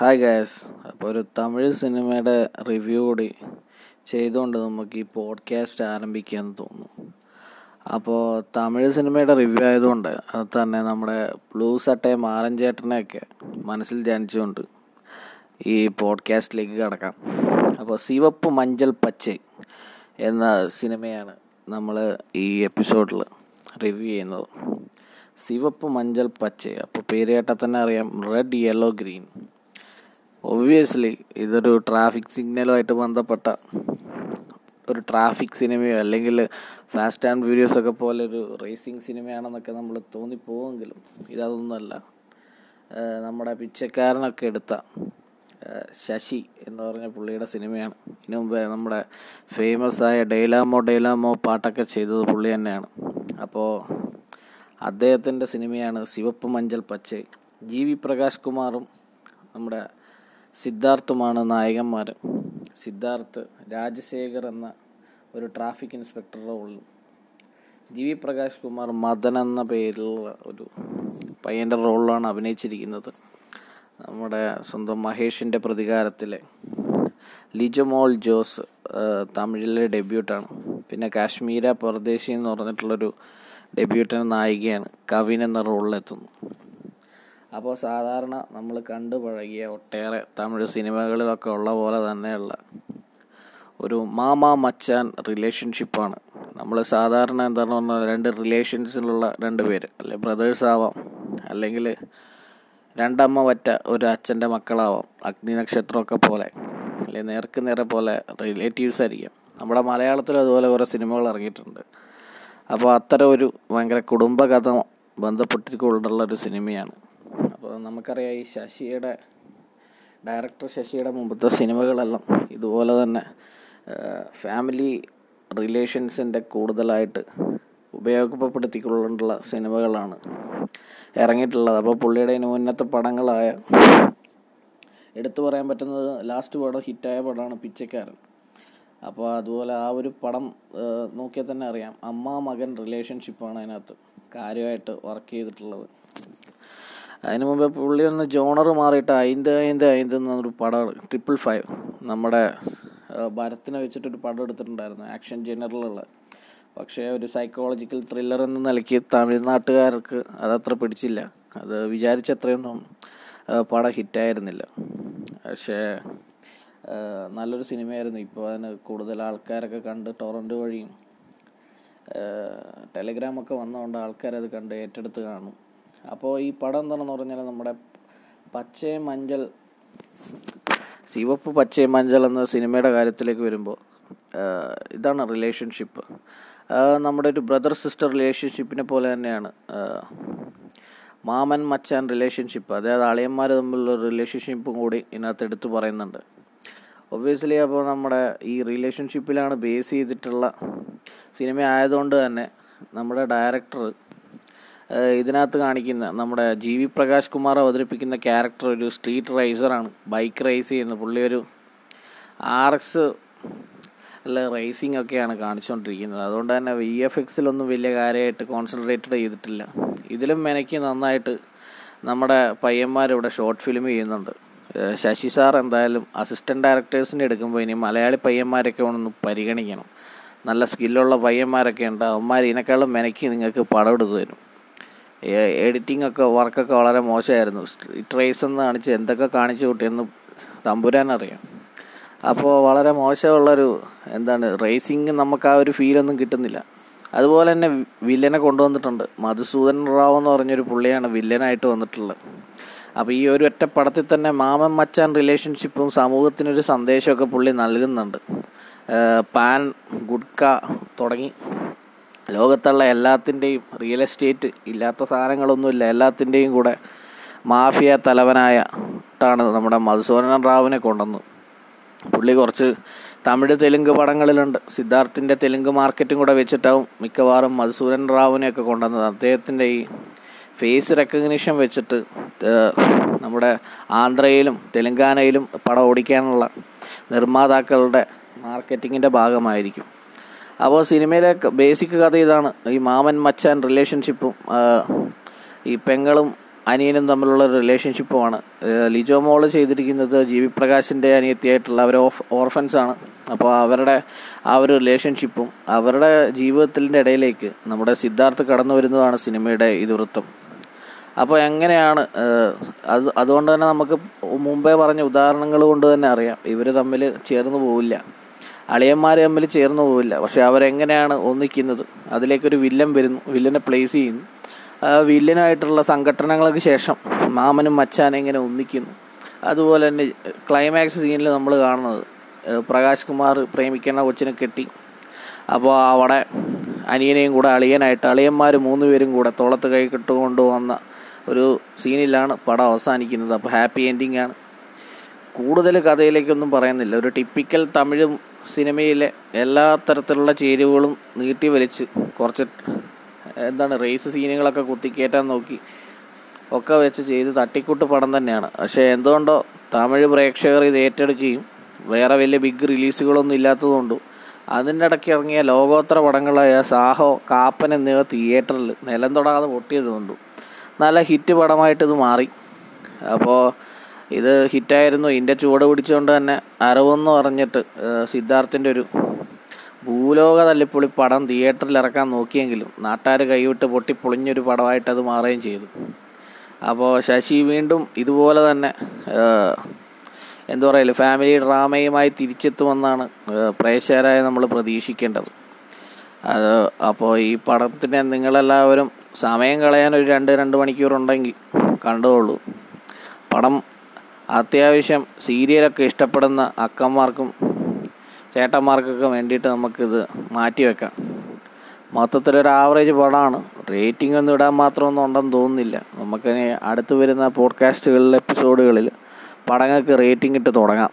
Hi guys അപ്പോൾ ഒരു തമിഴ് സിനിമയുടെ റിവ്യൂ കൂടി ചെയ്തുകൊണ്ട് നമുക്ക് ഈ പോഡ്കാസ്റ്റ് ആരംഭിക്കാമെന്ന് തോന്നുന്നു. അപ്പോൾ തമിഴ് സിനിമയുടെ റിവ്യൂ ആയതുകൊണ്ട് അത് തന്നെ നമ്മുടെ ബ്ലൂ സട്ടേ മാറഞ്ചേട്ടനെയൊക്കെ മനസ്സിൽ ധ്യാനിച്ചുകൊണ്ട് ഈ പോഡ്കാസ്റ്റിലേക്ക് കടക്കാം. അപ്പോൾ സിവപ്പ് മഞ്ചൽ പച്ച എന്ന സിനിമയാണ് നമ്മൾ ഈ എപ്പിസോഡിൽ റിവ്യൂ ചെയ്യുന്നത്. സിവപ്പ് മഞ്ചൽ പച്ച. അപ്പോൾ പേര് കേട്ടാൽ തന്നെ അറിയാം. റെഡ് യെല്ലോ ഗ്രീൻ ഒബ്വിയസ്ലി ഇതൊരു ട്രാഫിക് സിഗ്നലുമായിട്ട് ബന്ധപ്പെട്ട ഒരു ട്രാഫിക് സിനിമയോ അല്ലെങ്കിൽ ഫാസ്റ്റ് ആൻഡ് വീഡിയോസ് ഒക്കെ പോലെ ഒരു റേസിംഗ് സിനിമയാണെന്നൊക്കെ നമ്മൾ തോന്നിപ്പോവെങ്കിലും ഇതൊന്നുമല്ല. നമ്മുടെ പിച്ചക്കാരനൊക്കെ എടുത്ത ശശി എന്ന് പറഞ്ഞ പുള്ളിയുടെ സിനിമയാണ് ഇതിനു മുമ്പ് നമ്മുടെ ഫേമസ് ആയ ഡെയ്ലാമോ ഡെയ്ലാമോ പാട്ടൊക്കെ ചെയ്തത് പുള്ളി തന്നെയാണ്. അപ്പോൾ അദ്ദേഹത്തിന്റെ സിനിമയാണ് സിവപ്പ് മഞ്ചൽ പച്ച ജി വി പ്രകാശ് കുമാറും നമ്മുടെ സിദ്ധാർത്ഥുമാണ് നായകന്മാർ സിദ്ധാർത്ഥ് രാജശേഖർ എന്ന ഒരു ട്രാഫിക് ഇൻസ്പെക്ടറുടെ റോളിലും ജി വി പ്രകാശ് കുമാർ മദൻ എന്ന പേരിലുള്ള ഒരു പയ്യന്റെ റോളിലാണ് അഭിനയിച്ചിരിക്കുന്നത്. നമ്മുടെ സ്വന്തം മഹേഷിന്റെ പ്രതികാരത്തിലെ. ലിജമോൾ ജോസ് തമിഴിലെ ഡെബ്യൂട്ടാണ്. പിന്നെ കാശ്മീര പർദേശി എന്ന് പറഞ്ഞിട്ടുള്ളൊരു ഡെബ്യൂട്ടിന് നായികയാണ് കവിൻ എന്ന റോളിലെത്തുന്നു. അപ്പോൾ സാധാരണ നമ്മൾ കണ്ടു പഴകിയ ഒട്ടേറെ തമിഴ് സിനിമകളിലൊക്കെ ഉള്ള പോലെ തന്നെയുള്ള ഒരു മാമാ മച്ചാൻ റിലേഷൻഷിപ്പാണ് നമ്മൾ സാധാരണ എന്താണെന്ന് പറഞ്ഞാൽ രണ്ട് റിലേഷൻസിലുള്ള രണ്ട് പേര്. അല്ലെ ബ്രദേഴ്സ് ആവാം അല്ലെങ്കിൽ രണ്ടമ്മ പറ്റ ഒരു അച്ഛന്റെ മക്കളാവാം അഗ്നി നക്ഷത്രമൊക്കെ പോലെ. അല്ലെ നേർക്ക് നേരെ പോലെ റിലേറ്റീവ്സ് ആയിരിക്കും. നമ്മുടെ മലയാളത്തിൽ അതുപോലെ കുറേ സിനിമകൾ ഇറങ്ങിയിട്ടുണ്ട്. അപ്പോൾ അത്തരം ഒരു ഭയങ്കര കുടുംബകഥ ബന്ധപ്പെട്ടിട്ടുള്ള ഒരു സിനിമയാണ്. നമുക്കറിയാം ഈ ശശിയുടെ ഡയറക്ടർ ശശിയുടെ മുമ്പത്തെ സിനിമകളെല്ലാം ഇതുപോലെ തന്നെ ഫാമിലി റിലേഷൻസിന്റെ കൂടുതലായിട്ട് ഉപയോഗപ്പെടുത്തിക്കൊണ്ടുള്ള സിനിമകളാണ് ഇറങ്ങിയിട്ടുള്ളത്. അപ്പോൾ പുള്ളിയുടെ ഇനി മുന്നത്തെ പടങ്ങളായ എടുത്തു പറയാൻ പറ്റുന്നത് ലാസ്റ്റ് പടം ഹിറ്റായ പടമാണ് പിച്ചക്കാരൻ. അപ്പോൾ അതുപോലെ ആ ഒരു പടം നോക്കിയാൽ തന്നെ അറിയാം. അമ്മ മകൻ റിലേഷൻഷിപ്പാണ് അതിനകത്ത് കാര്യമായിട്ട് വർക്ക് ചെയ്തിട്ടുള്ളത്. അതിന് മുമ്പേ പുള്ളി ഒന്ന് ജോണർ മാറിയിട്ട് അയിന്ത് അയിന്ത് അയിന്ത് എന്നൊരു പടം ട്രിപ്പിൾ ഫൈവ് നമ്മുടെ ഭരത്തിനെ വെച്ചിട്ടൊരു പടം എടുത്തിട്ടുണ്ടായിരുന്നു ആക്ഷൻ ജനറലുള്ള പക്ഷേ ഒരു സൈക്കോളജിക്കൽ ത്രില്ലർ എന്ന നിലയ്ക്ക് തമിഴ്നാട്ടുകാർക്ക് അതത്ര പിടിച്ചില്ല. അത് വിചാരിച്ചത്രയൊന്നും പടം ഹിറ്റായിരുന്നില്ല. പക്ഷേ നല്ലൊരു സിനിമയായിരുന്നു. ഇപ്പോൾ അതിന് കൂടുതൽ ആൾക്കാരൊക്കെ കണ്ട് ടൊറന്റ് വഴിയും ടെലിഗ്രാമൊക്കെ വന്നതുകൊണ്ട് ആൾക്കാരത് കണ്ട് ഏറ്റെടുത്ത് കാണും. അപ്പോൾ ഈ പടം എന്താണെന്ന് പറഞ്ഞാൽ നമ്മുടെ പച്ചേ മഞ്ചൾ സിവപ്പ് പച്ചേ മഞ്ചൾ എന്ന സിനിമയുടെ കാര്യത്തിലേക്ക് വരുമ്പോൾ ഇതാണ് റിലേഷൻഷിപ്പ് നമ്മുടെ ഒരു ബ്രദർ സിസ്റ്റർ റിലേഷൻഷിപ്പിനെ പോലെ തന്നെയാണ് മാമൻ മച്ചാൻ റിലേഷൻഷിപ്പ് അതായത് അളിയന്മാർ തമ്മിലുള്ള റിലേഷൻഷിപ്പും കൂടി ഇതിനകത്ത് എടുത്തു പറയുന്നുണ്ട്. ഒബ്വിയസ്ലി അപ്പോൾ നമ്മുടെ ഈ റിലേഷൻഷിപ്പിലാണ് ബേസ് ചെയ്തിട്ടുള്ള സിനിമ ആയതുകൊണ്ട് തന്നെ നമ്മുടെ ഡയറക്ടർ ഇതിനകത്ത് കാണിക്കുന്ന നമ്മുടെ ജി വി പ്രകാശ് കുമാർ അവതരിപ്പിക്കുന്ന ക്യാരക്ടർ ഒരു സ്ട്രീറ്റ് റൈസറാണ് ബൈക്ക് റേസ് ചെയ്യുന്ന പുള്ളി ഒരു ആർ എക്സ് അല്ല റേസിംഗ് ഒക്കെയാണ് കാണിച്ചുകൊണ്ടിരിക്കുന്നത് അതുകൊണ്ട് തന്നെ വി എഫ് എക്സിലൊന്നും വലിയ കാര്യമായിട്ട് കോൺസെൻട്രേറ്റഡ് ചെയ്തിട്ടില്ല. ഇതിലും എനിക്ക് നന്നായിട്ട് നമ്മുടെ പയ്യന്മാരിവിടെ ഷോർട്ട് ഫിലിം ചെയ്യുന്നുണ്ട്. ശശി സാർ എന്തായാലും അസിസ്റ്റന്റ് ഡയറക്ടേഴ്സിനെ എടുക്കുമ്പോൾ ഇനി മലയാളി പയ്യന്മാരൊക്കെ ഒന്ന് പരിഗണിക്കണം. നല്ല സ്കില്ലുള്ള പയ്യന്മാരൊക്കെ ഉണ്ട്. അവന്മാർ ഇതിനേക്കാളും മെനയ്ക്ക് നിങ്ങൾക്ക് പടം തരും. എഡിറ്റിംഗ് ഒക്കെ വർക്കൊക്കെ വളരെ മോശമായിരുന്നു. ട്രേസ് എന്ന് കാണിച്ച് എന്തൊക്കെ കാണിച്ചു കൂട്ടിയെന്ന് തമ്പുരാൻ അറിയാം. അപ്പോൾ വളരെ മോശമുള്ളൊരു എന്താണ് റേസിംഗ് നമുക്ക് ആ ഒരു ഫീലൊന്നും കിട്ടുന്നില്ല. അതുപോലെ തന്നെ വില്ലനെ കൊണ്ടുവന്നിട്ടുണ്ട്. മധുസൂദൻ റാവ് എന്ന് പറഞ്ഞൊരു പുള്ളിയാണ് വില്ലനായിട്ട് വന്നിട്ടുള്ളത്. അപ്പോൾ ഈ ഒരു ഒറ്റ പടത്തിൽ തന്നെ മാമൻ മച്ചാൻ റിലേഷൻഷിപ്പും സമൂഹത്തിനൊരു സന്ദേശമൊക്കെ പുള്ളി നൽകുന്നുണ്ട്. പാൻ ഗുഡ്ക തുടങ്ങി. ലോകത്തുള്ള എല്ലാത്തിന്റെയും റിയൽ എസ്റ്റേറ്റ് ഇല്ലാത്ത സാധനങ്ങളൊന്നുമില്ല. എല്ലാത്തിന്റെയും കൂടെ മാഫിയ തലവനായ ട്ടാണ് നമ്മുടെ മധുസൂദനൻ റാവുവിനെ കൊണ്ടുവന്നത്. പുള്ളി കുറച്ച് തമിഴ് തെലുങ്ക് പടങ്ങളിലുണ്ട്. സിദ്ധാർത്ഥിന്റെ തെലുങ്ക് മാർക്കറ്റും കൂടെ വെച്ചിട്ടാവും മിക്കവാറും മധുസൂദൻ റാവുവിനെയൊക്കെ കൊണ്ടുവന്നത്. അദ്ദേഹത്തിന്റെ ഈ ഫേസ് റെക്കഗ്നിഷൻ വെച്ചിട്ട് നമ്മുടെ ആന്ധ്രയിലും തെലുങ്കാനയിലും പടം ഓടിക്കാനുള്ള നിർമ്മാതാക്കളുടെ മാർക്കറ്റിങ്ങിന്റെ ഭാഗമായിരിക്കും. അപ്പോൾ സിനിമയിലെ ബേസിക് കഥ ഇതാണ്. ഈ മാമൻ മച്ചാൻ റിലേഷൻഷിപ്പും ഈ പെങ്ങളും അനിയനും തമ്മിലുള്ള റിലേഷൻഷിപ്പുമാണ് ലിജോ മോൾ ചെയ്തിരിക്കുന്നത് ജി വി പ്രകാശിന്റെ അനിയത്തിയായിട്ടുള്ള അവർ ഓഫ് ഓർഫൻസാണ് അപ്പോൾ അവരുടെ ആ ഒരു റിലേഷൻഷിപ്പും അവരുടെ ജീവിതത്തിന്റെ ഇടയിലേക്ക് നമ്മുടെ സിദ്ധാർത്ഥ് കടന്നു വരുന്നതാണ് സിനിമയുടെ ഇതിവൃത്തം അപ്പോൾ എങ്ങനെയാണ് അത് അതുകൊണ്ട് തന്നെ നമുക്ക് മുമ്പേ പറഞ്ഞ ഉദാഹരണങ്ങൾ കൊണ്ട് തന്നെ അറിയാം. ഇവർ തമ്മിൽ ചേർന്ന് പോവില്ല. അളിയന്മാർ തമ്മിൽ ചേർന്ന് പോവില്ല. പക്ഷെ അവരെങ്ങനെയാണ് ഒന്നിക്കുന്നത്? അതിലേക്കൊരു വില്ലൻ വരുന്നു. വില്ലനെ പ്ലേസ് ചെയ്യുന്നു. വില്ലനായിട്ടുള്ള സംഘടനകൾക്ക് ശേഷം മാമനും മച്ചാനും എങ്ങനെ ഒന്നിക്കുന്നു. അതുപോലെ തന്നെ ക്ലൈമാക്സ് സീനിൽ നമ്മൾ കാണുന്നത് പ്രകാശ് കുമാർ പ്രേമിക്കുന്ന കൊച്ചിനെ കെട്ടി. അപ്പോൾ അവിടെ അനിയനെയും കൂടെ അളിയനായിട്ട് അളിയന്മാർ മൂന്ന് പേരും കൂടെ തോളത്ത് കൈ കെട്ടുകൊണ്ട് വന്ന ഒരു സീനിലാണ് പടം അവസാനിക്കുന്നത്. അപ്പോൾ ഹാപ്പി എൻഡിങ് ആണ്. കൂടുതൽ കഥയിലേക്കൊന്നും പറയുന്നില്ല. ഒരു ടിപ്പിക്കൽ തമിഴ് സിനിമയിലെ എല്ലാ തരത്തിലുള്ള ചേരുവകളും നീട്ടി വലിച്ച് കുറച്ച് എന്താണ് റേസ് സീനുകളൊക്കെ കുത്തിക്കയറ്റാൻ നോക്കി ഒക്കെ വെച്ച് ചെയ്ത് തട്ടിക്കൂട്ട് പടം തന്നെയാണ്. പക്ഷേ എന്തുകൊണ്ടോ തമിഴ് പ്രേക്ഷകർ ഇത് ഏറ്റെടുക്കുകയും വേറെ വലിയ ബിഗ് റിലീസുകളൊന്നും ഇല്ലാത്തതുകൊണ്ടും അതിന്റെ ഇടയ്ക്ക് ഇറങ്ങിയ ലോകോത്തര പടങ്ങളായ സാഹോ കാപ്പൻ എന്നിവ തിയേറ്ററിൽ നിലം തൊടാതെ പൊട്ടിയതുകൊണ്ടും നല്ല ഹിറ്റ് പടമായിട്ട് ഇത് മാറി. അപ്പോൾ ഇത് ഹിറ്റായിരുന്നു. ഇതിന്റെ ചുവട് പിടിച്ചുകൊണ്ട് തന്നെ അറിവെന്ന് പറഞ്ഞിട്ട് സിദ്ധാർത്ഥിന്റെ ഒരു ഭൂലോക തല്ലിപ്പൊളി പടം തിയേറ്ററിൽ ഇറക്കാൻ നോക്കിയെങ്കിലും നാട്ടുകാർ കൈവിട്ട് പൊട്ടി പൊളിഞ്ഞൊരു പടമായിട്ട് അത് മാറുകയും ചെയ്തു. അപ്പോൾ ശശി വീണ്ടും ഇതുപോലെ തന്നെ എന്തോ പറയൽ ഫാമിലി ഡ്രാമയുമായി തിരിച്ചെത്തുമെന്നാണ് പ്രേക്ഷകരായ നമ്മൾ പ്രതീക്ഷിക്കേണ്ടത്. അത് അപ്പോൾ ഈ പടത്തിന് നിങ്ങളെല്ലാവരും സമയം കളയാൻ ഒരു രണ്ട് രണ്ട് മണിക്കൂർ ഉണ്ടെങ്കിൽ കണ്ടോളൂ. പടം അത്യാവശ്യം സീരിയലൊക്കെ ഇഷ്ടപ്പെടുന്ന അക്കന്മാർക്കും ചേട്ടന്മാർക്കൊക്കെ വേണ്ടിയിട്ട് നമുക്കിത് മാറ്റി വെക്കാം. മൊത്തത്തിലൊരു ആവറേജ് പടമാണ്. റേറ്റിംഗ് ഒന്നും ഇടാൻ മാത്രമൊന്നും ഉണ്ടെന്ന് തോന്നുന്നില്ല. നമുക്കിനി അടുത്ത് വരുന്ന പോഡ്കാസ്റ്റുകളിൽ എപ്പിസോഡുകളിൽ പടങ്ങൾക്ക് റേറ്റിംഗ് ഇട്ട് തുടങ്ങാം.